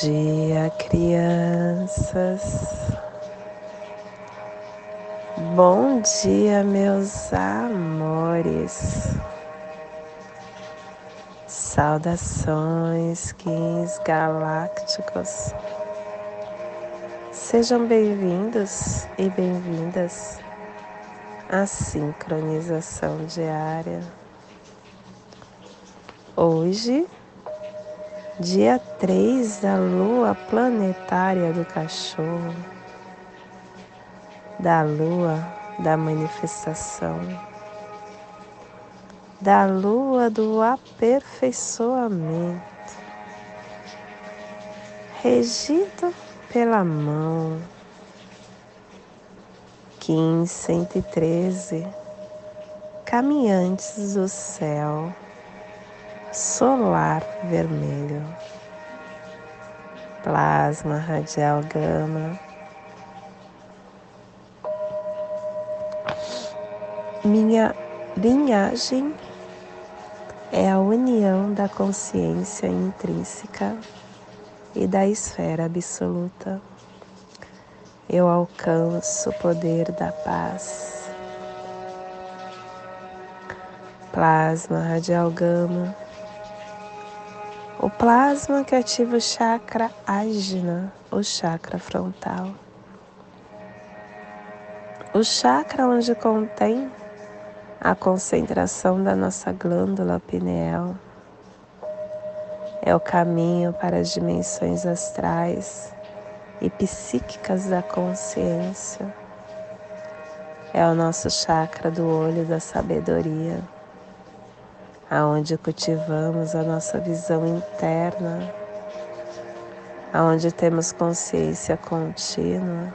Dia, crianças. Bom dia, meus amores. Saudações, kings galácticos. Sejam bem-vindos e bem-vindas à sincronização diária. Hoje, dia 3 da lua planetária do cachorro, da lua da manifestação, da lua do aperfeiçoamento, regido pela mão. Kim 113, caminhantes do céu solar vermelho, plasma radial gama, minha linhagem é a união da consciência intrínseca e da esfera absoluta. Eu alcanço o poder da paz. Plasma radial gama o plasma que ativa o chakra ágina, o chakra frontal. O chakra onde contém a concentração da nossa glândula pineal. É o caminho para as dimensões astrais e psíquicas da consciência. É o nosso chakra do olho da sabedoria aonde cultivamos a nossa visão interna, aonde temos consciência contínua,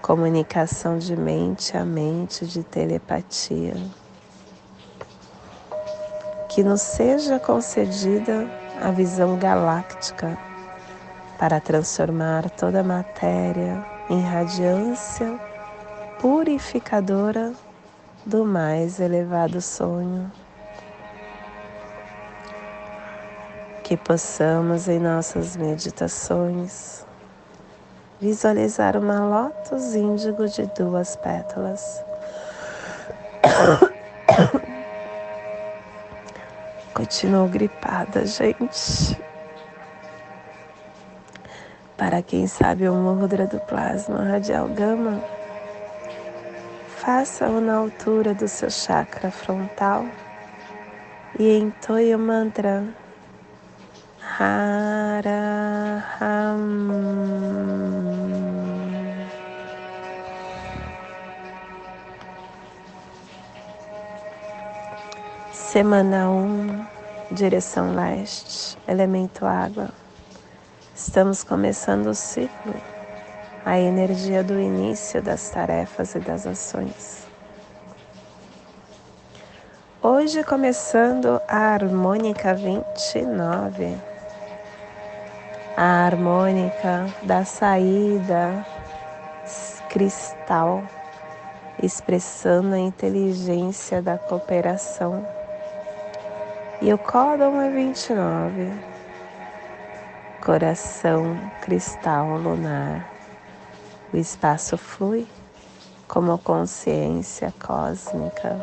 comunicação de mente a mente, de telepatia. Que nos seja concedida a visão galáctica para transformar toda a matéria em radiância purificadora do mais elevado sonho. Que possamos em nossas meditações visualizar uma lótus índigo de duas pétalas. Continuou gripada, gente. Para quem sabe o mudra do plasma radial gama, faça-o na altura do seu chakra frontal e entoie o mantra Haraham. Semana 1, um, direção leste, elemento água. Estamos começando o ciclo, a energia do início das tarefas e das ações. Hoje começando a harmônica 29 a harmônica da saída cristal, expressando a inteligência da cooperação. E o códon é 29, coração cristal lunar. O espaço flui como consciência cósmica.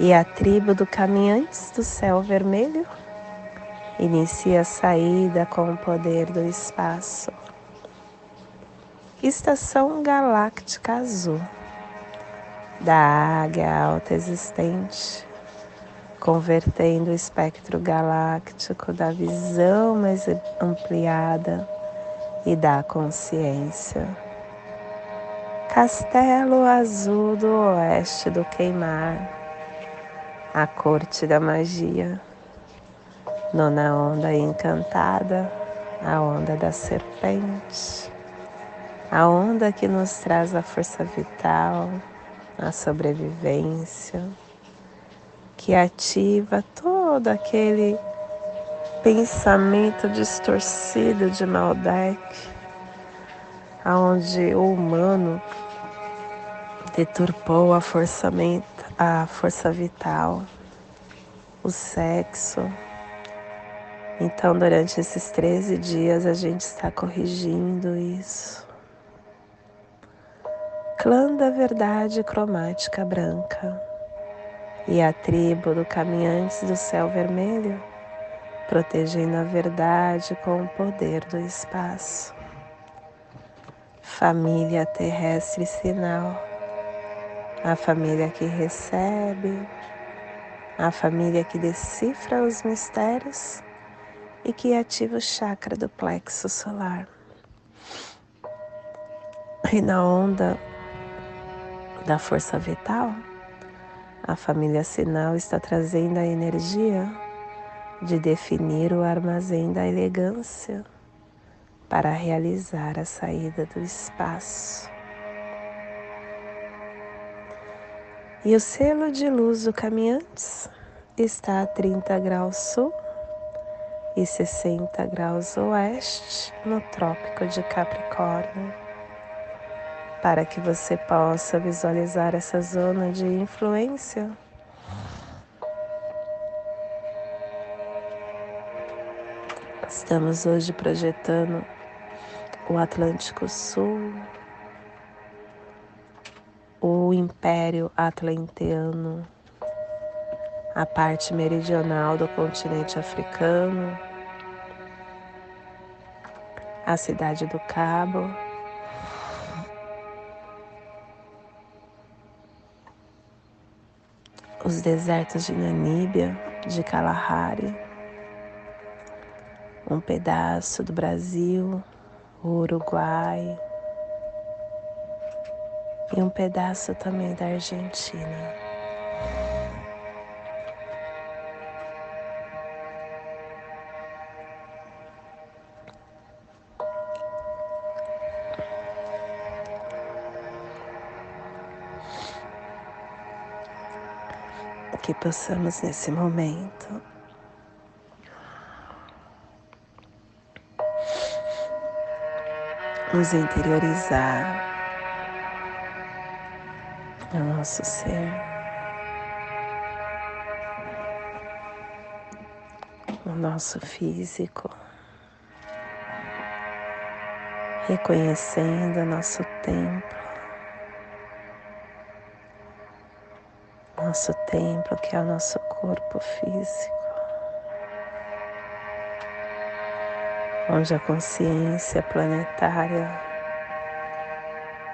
E a tribo do caminhantes do céu vermelho Inicia a saída com o poder do espaço. Estação Galáctica Azul da águia alta existente, convertendo o espectro galáctico da visão mais ampliada e da consciência. Castelo Azul do Oeste do Queimar, a corte da magia Nona onda encantada, a onda da serpente, a onda que nos traz a força vital, a sobrevivência, que ativa todo aquele pensamento distorcido de Maldek, aonde o humano deturpou a força, a força vital, o sexo, Então, durante esses 13 dias, a gente está corrigindo isso. Clã da Verdade Cromática Branca e a tribo do Caminhantes do Céu Vermelho, protegendo a verdade com o poder do espaço. Família Terrestre Sinal, a família que recebe, a família que decifra os mistérios e que ativa o chakra do plexo solar. E na onda da força vital, a família sinal está trazendo a energia de definir o armazém da elegância para realizar a saída do espaço. E o selo de luz do Caminhantes está a 30 graus sul e 60 graus oeste no Trópico de Capricórnio, para que você possa visualizar essa zona de influência. Estamos hoje projetando o Atlântico Sul, o Império Atlanteano a parte meridional do continente africano, a cidade do Cabo, os desertos de Namíbia, de Kalahari, um pedaço do Brasil, o Uruguai. E um pedaço também da Argentina. Que possamos nesse momento. Nos interiorizar no nosso ser, no nosso físico, reconhecendo nosso templo. Nosso templo, que é o nosso corpo físico, onde a consciência planetária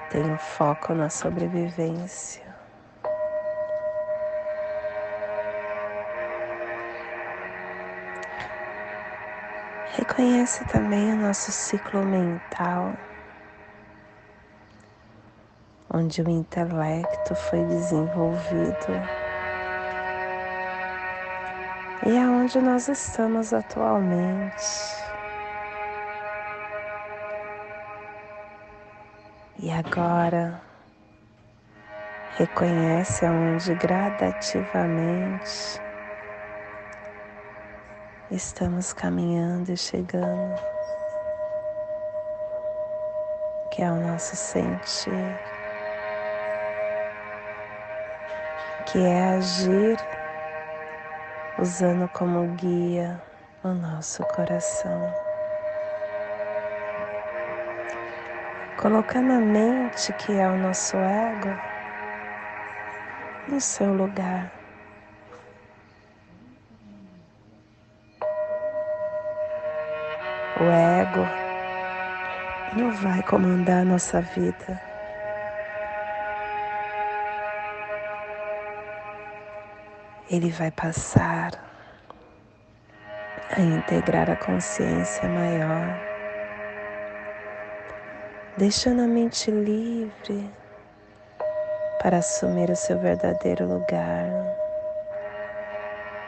tem um foco na sobrevivência. Reconhece também o nosso ciclo mental onde o intelecto foi desenvolvido e é onde nós estamos atualmente. E agora reconhece aonde gradativamente estamos caminhando e chegando, que é o nosso sentir. Que é agir usando como guia o nosso coração. Colocando a mente, que é o nosso ego, no seu lugar. O ego não vai comandar a nossa vida. Ele vai passar a integrar a consciência maior, deixando a mente livre para assumir o seu verdadeiro lugar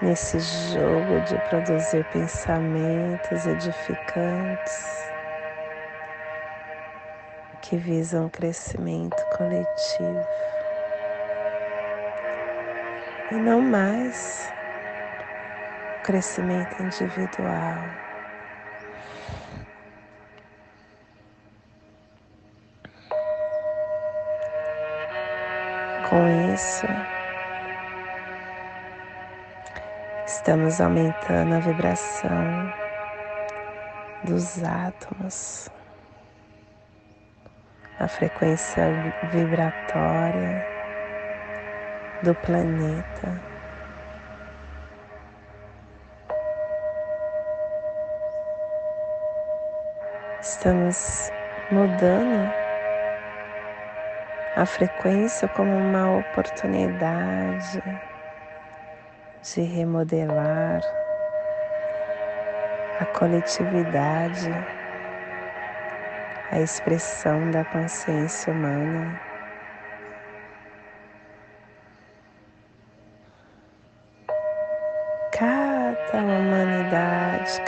nesse jogo de produzir pensamentos edificantes que visam crescimento coletivo e não mais o crescimento individual. Com isso, estamos aumentando a vibração dos átomos, a frequência vibratória do planeta. Estamos mudando a frequência como uma oportunidade de remodelar a coletividade, a expressão da consciência humana.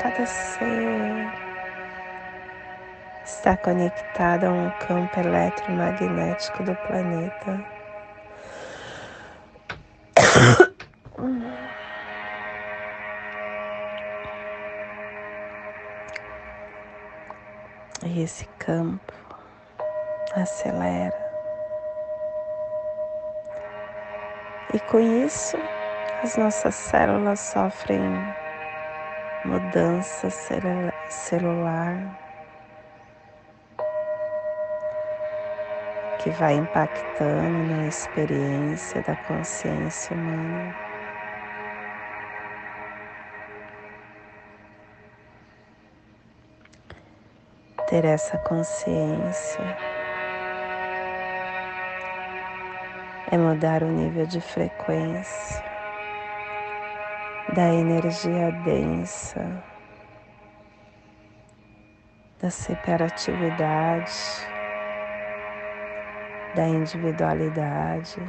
Cada ser está conectada a um campo eletromagnético do planeta. E esse campo acelera. E com isso, as nossas células sofrem mudança celular. Que vai impactando na experiência da consciência humana. ter essa consciência. É mudar o nível de frequência da energia densa, da separatividade, da individualidade,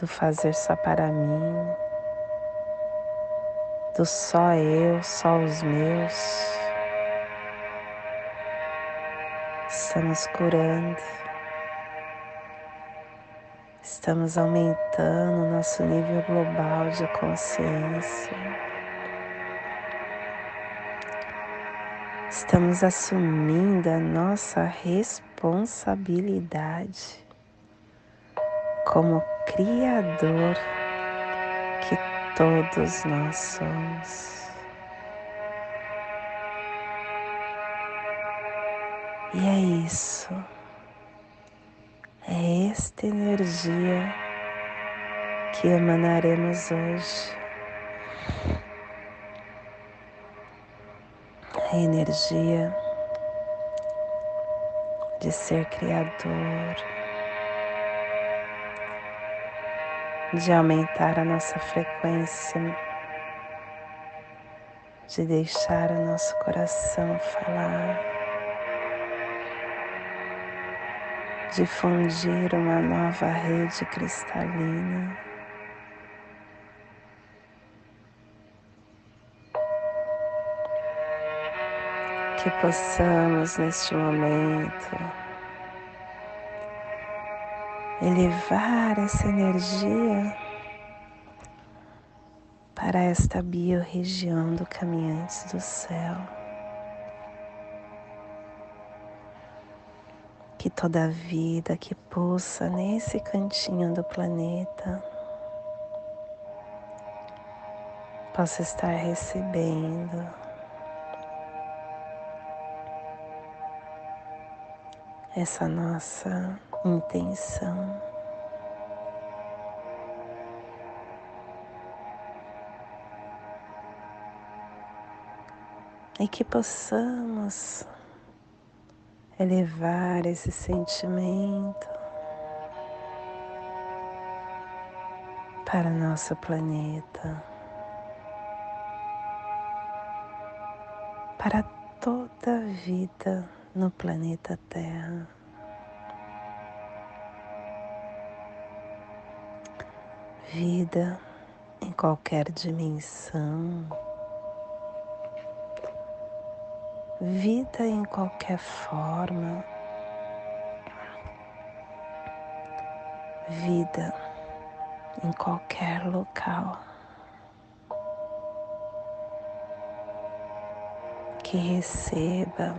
do fazer só para mim, do só eu, só os meus. estamos curando, estamos aumentando nosso nível global de consciência. Estamos assumindo a nossa responsabilidade como Criador que todos nós somos. E é isso. É esta energia que emanaremos hoje. A energia de ser criador, de aumentar a nossa frequência, de deixar o nosso coração falar. Difundir uma nova rede cristalina. Que possamos neste momento elevar essa energia para esta biorregião do Caminhantes do Céu. Que toda vida que pulsa nesse cantinho do planeta possa estar recebendo essa nossa intenção. E que possamos elevar esse sentimento para nosso planeta, para toda a vida no planeta Terra. Vida em qualquer dimensão. Vida em qualquer forma, vida em qualquer local. Que receba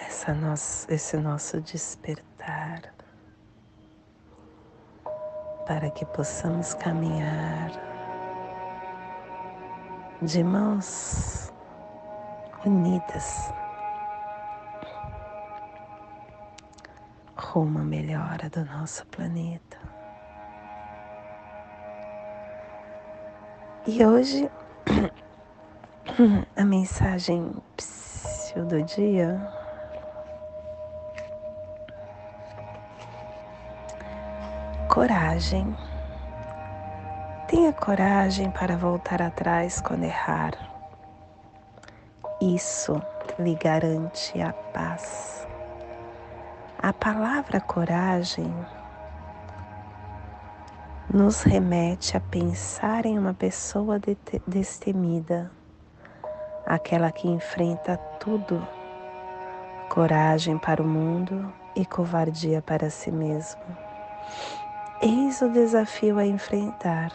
essa nossa, esse nosso despertar. Para que possamos caminhar de mãos unidas rumo à melhora do nosso planeta. E hoje a mensagem do dia coragem. Tenha coragem para voltar atrás quando errar. Isso lhe garante a paz. A palavra coragem nos remete a pensar em uma pessoa destemida, aquela que enfrenta tudo, coragem para o mundo e covardia para si mesmo. Eis o desafio a enfrentar.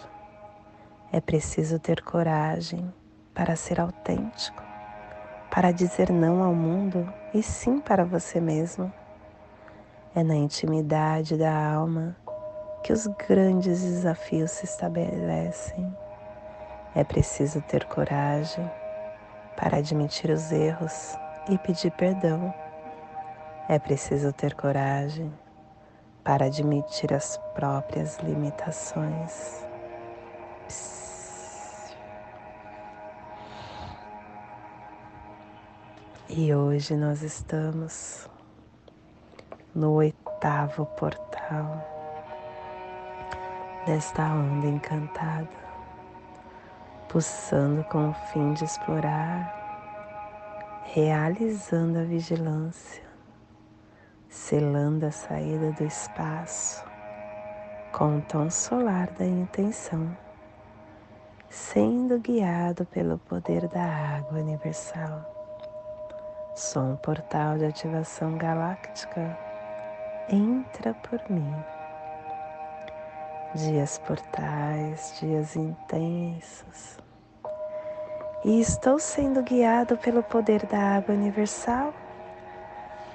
É preciso ter coragem para ser autêntico, para dizer não ao mundo e sim para você mesmo. É na intimidade da alma que os grandes desafios se estabelecem. É preciso ter coragem para admitir os erros e pedir perdão. É preciso ter coragem para admitir as próprias limitações. E hoje nós estamos no oitavo portal desta onda encantada, pulsando com o fim de explorar, realizando a vigilância, selando a saída do espaço com o tom solar da intenção, sendo guiado pelo poder da água universal. Sou um portal de ativação galáctica entra por mim. Dias portais, dias intensos. E estou sendo guiado pelo poder da água universal,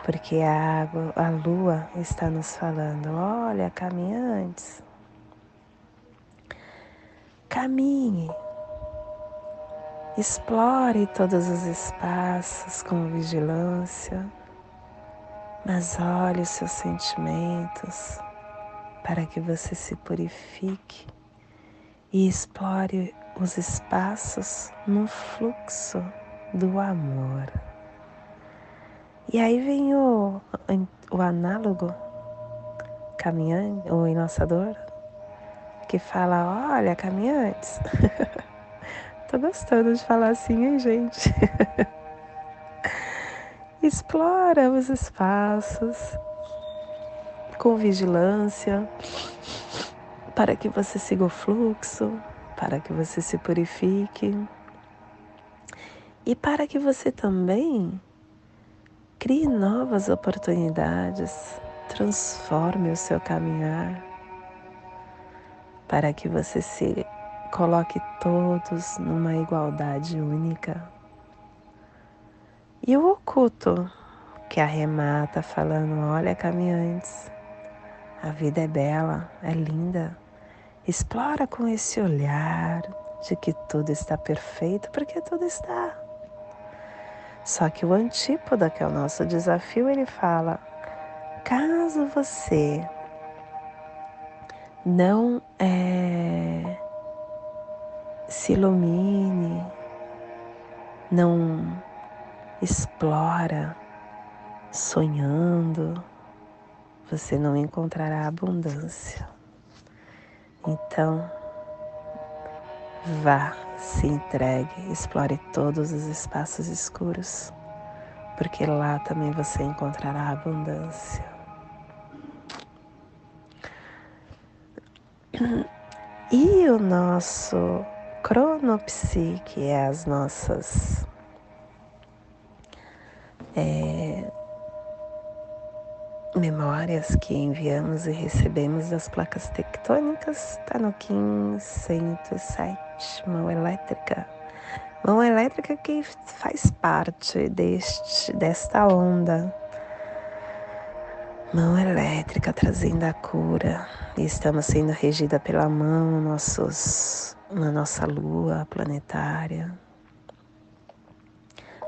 porque a água, a lua está nos falando: olha, caminhantes, caminhe, explore todos os espaços com vigilância mas olhe os seus sentimentos para que você se purifique e explore os espaços no fluxo do amor. E aí vem o, o análogo caminhante, o enlaçador, que fala: Olha, caminhantes. Tô gostando de falar assim, hein, gente? Explora os espaços com vigilância para que você siga o fluxo, para que você se purifique e para que você também crie novas oportunidades, transforme o seu caminhar, para que você se coloque todos numa igualdade única. E o oculto, que arremata falando: Olha, caminhantes, a vida é bela, é linda. Explora com esse olhar de que tudo está perfeito, porque tudo está. Só que o antípoda, que é o nosso desafio, ele fala: caso você não é, se ilumine, não explora, sonhando, você não encontrará abundância. Então, vá, se entregue, explore todos os espaços escuros, porque lá também você encontrará abundância. E o nosso cronopsi, que é as nossas é, memórias que enviamos e recebemos das placas tectônicas está no Kim 107, mão elétrica. Mão elétrica que faz parte deste, desta onda. Mão elétrica trazendo a cura. E estamos sendo regida pela mão nossos, na nossa lua planetária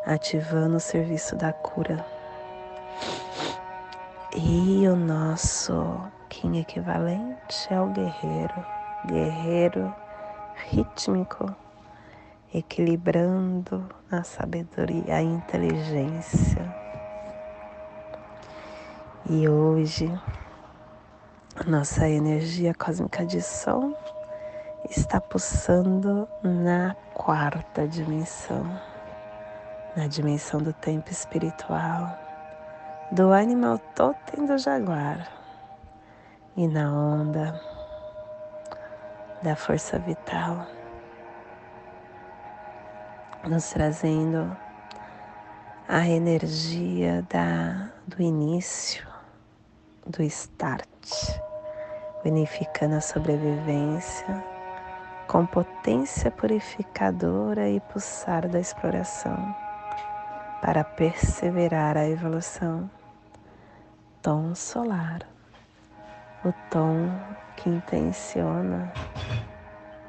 ativando o serviço da cura. E o nosso Kim equivalente é o guerreiro, guerreiro rítmico, equilibrando a sabedoria, a inteligência. E hoje, nossa energia cósmica de som está pulsando na quarta dimensão, na dimensão do tempo espiritual, do animal totem do jaguar e na onda da força vital, nos trazendo a energia da, do início, do start, unificando a sobrevivência com potência purificadora e pulsar da exploração para perseverar a evolução. Tom solar, o tom que intenciona,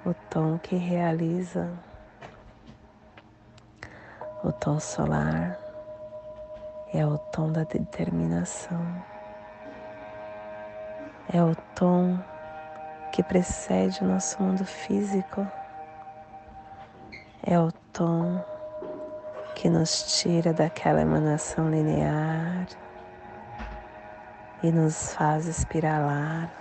o tom que realiza, o tom solar é o tom da determinação, é o tom que precede o nosso mundo físico, é o tom que nos tira daquela emanação linear e nos faz espiralar,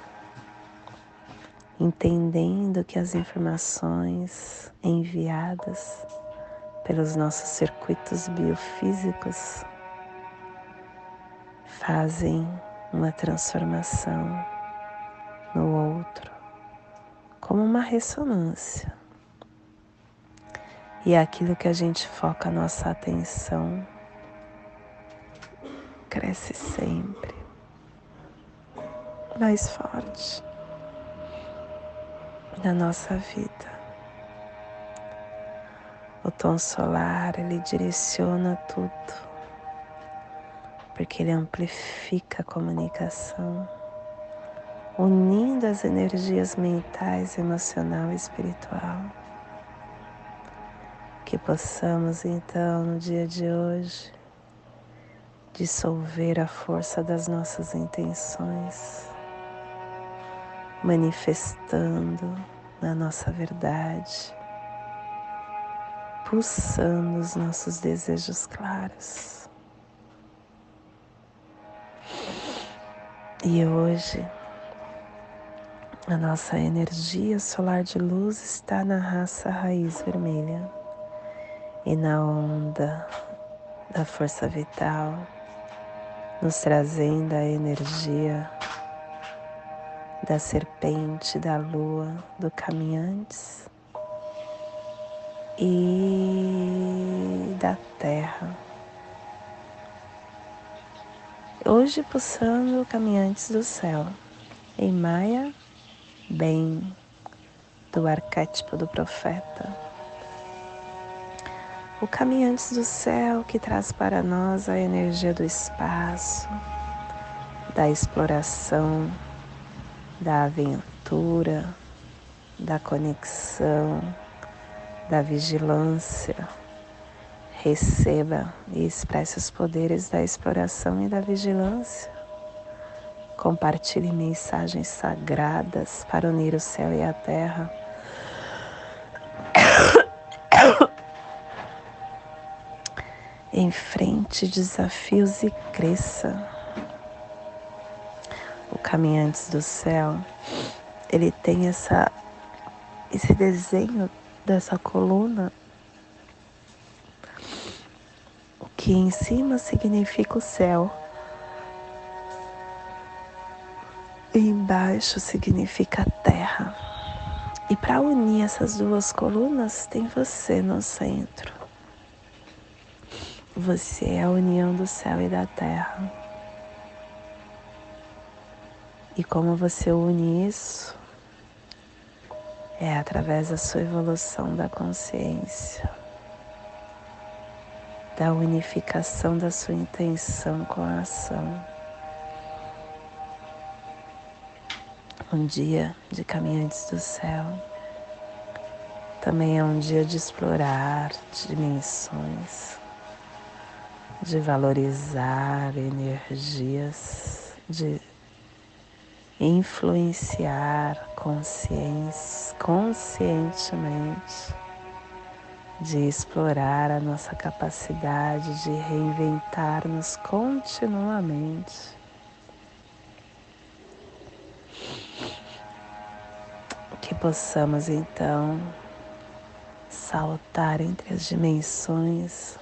entendendo que as informações enviadas pelos nossos circuitos biofísicos fazem uma transformação no outro, como uma ressonância. E é aquilo que a gente foca a nossa atenção. Cresce sempre. Mais forte. Na nossa vida. O tom solar ele direciona tudo, porque ele amplifica a comunicação, unindo as energias mentais, emocional e espiritual. Que possamos então no dia de hoje dissolver a força das nossas intenções, manifestando na nossa verdade pulsando os nossos desejos claros. E hoje, a nossa energia solar de luz está na raça raiz vermelha e na onda da força vital, nos trazendo a energia da serpente, da lua, do caminhantes e da terra. Hoje pulsando caminhantes do céu, em Maia, bem do arquétipo do profeta. O caminhantes do céu que traz para nós a energia do espaço, da exploração, da aventura, da conexão da vigilância. Receba e expresse os poderes da exploração e da vigilância. Compartilhe mensagens sagradas para unir o céu e a terra. Enfrente desafios e cresça. O Caminhantes do Céu, ele tem essa, esse desenho dessa coluna, o que em cima significa o céu, e embaixo significa terra. E para unir essas duas colunas, tem você no centro. Você é a união do céu e da terra. E como você une isso, é através da sua evolução da consciência, da unificação da sua intenção com a ação. Um dia de caminhantes do céu também é um dia de explorar dimensões, de valorizar energias, de influenciar consciência, conscientemente, de explorar a nossa capacidade de reinventar-nos continuamente. Que possamos então saltar entre as dimensões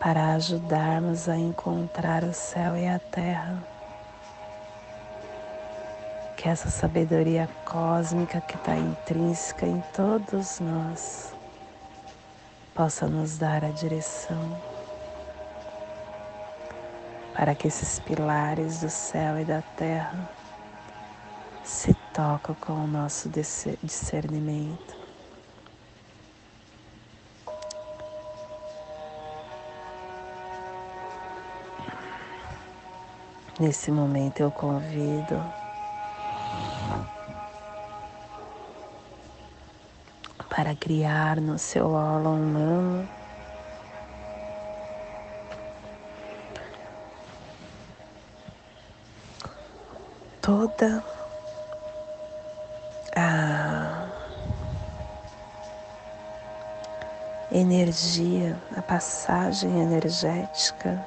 para ajudarmos a encontrar o céu e a terra. Que essa sabedoria cósmica que está intrínseca em todos nós possa nos dar a direção para que esses pilares do céu e da terra se tocam com o nosso discernimento. Nesse momento eu convido para criar no seu aula humano toda a energia, a passagem energética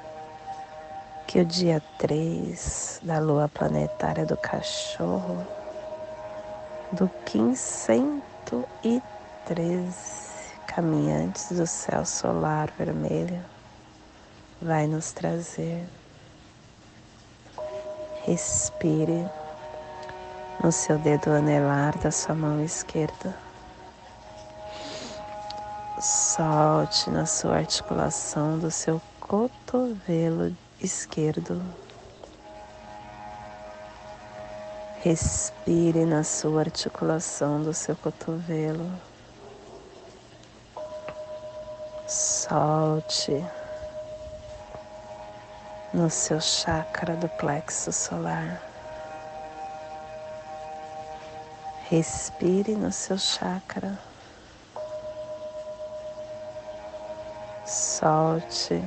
que o dia 3 da lua planetária do cachorro do 513 caminhantes do céu solar vermelho vai nos trazer. Respire no seu dedo anelar da sua mão esquerda. Solte na sua articulação do seu cotovelo esquerdo. Respire na sua articulação do seu cotovelo. Solte no seu chakra do plexo solar. Respire no seu chakra. Solte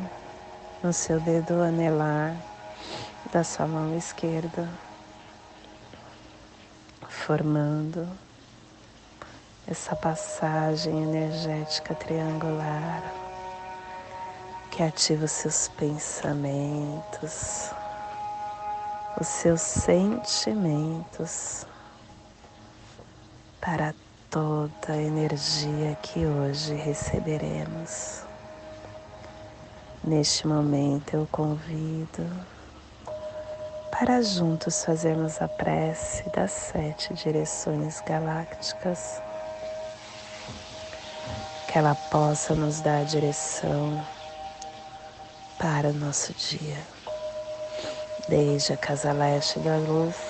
no seu dedo anelar da sua mão esquerda, formando essa passagem energética triangular que ativa os seus pensamentos, os seus sentimentos para toda a energia que hoje receberemos. Neste momento eu convido para juntos fazermos a prece das sete direções galácticas, que ela possa nos dar a direção para o nosso dia, desde a casa leste da luz,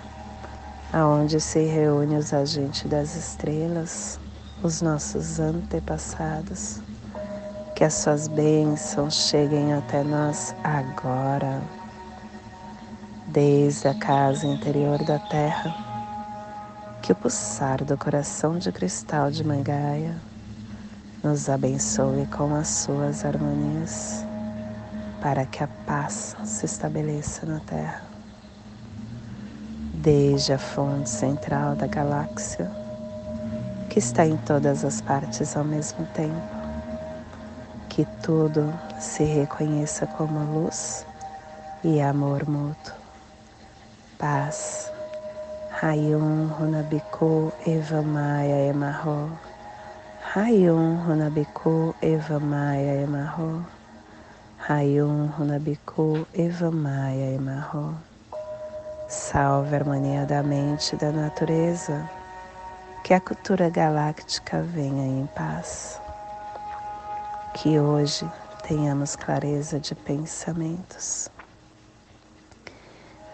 aonde se reúnem os agentes das estrelas, os nossos antepassados, que as suas bênçãos cheguem até nós agora desde a casa interior da terra, que o pulsar do coração de cristal de Mangaia nos abençoe com as suas harmonias, para que a paz se estabeleça na Terra. Desde a fonte central da galáxia, que está em todas as partes ao mesmo tempo, que tudo se reconheça como luz e amor mútuo paz Hayum Runabiko Eva Maia Emarro. Hayum Runabiko Eva Maia Emarro. Hayum Runabiko Eva Maia Emarro. Salve a harmonia da mente e da natureza. Que a cultura galáctica venha em paz. Que hoje tenhamos clareza de pensamentos.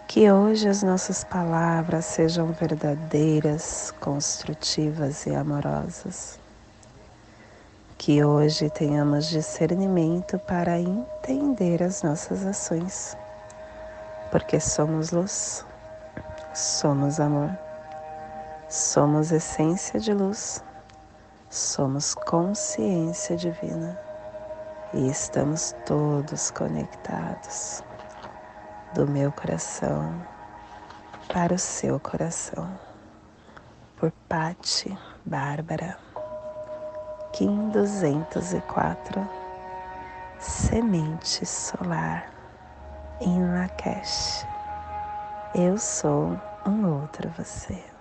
Que hoje as nossas palavras sejam verdadeiras, construtivas e amorosas. Que hoje tenhamos discernimento para entender as nossas ações, porque somos luz, somos amor, somos essência de luz, somos consciência divina e estamos todos conectados do meu coração para o seu coração. Por Patti Bárbara, Kim 204, Semente Solar em Lakesh. Eu sou um outro você.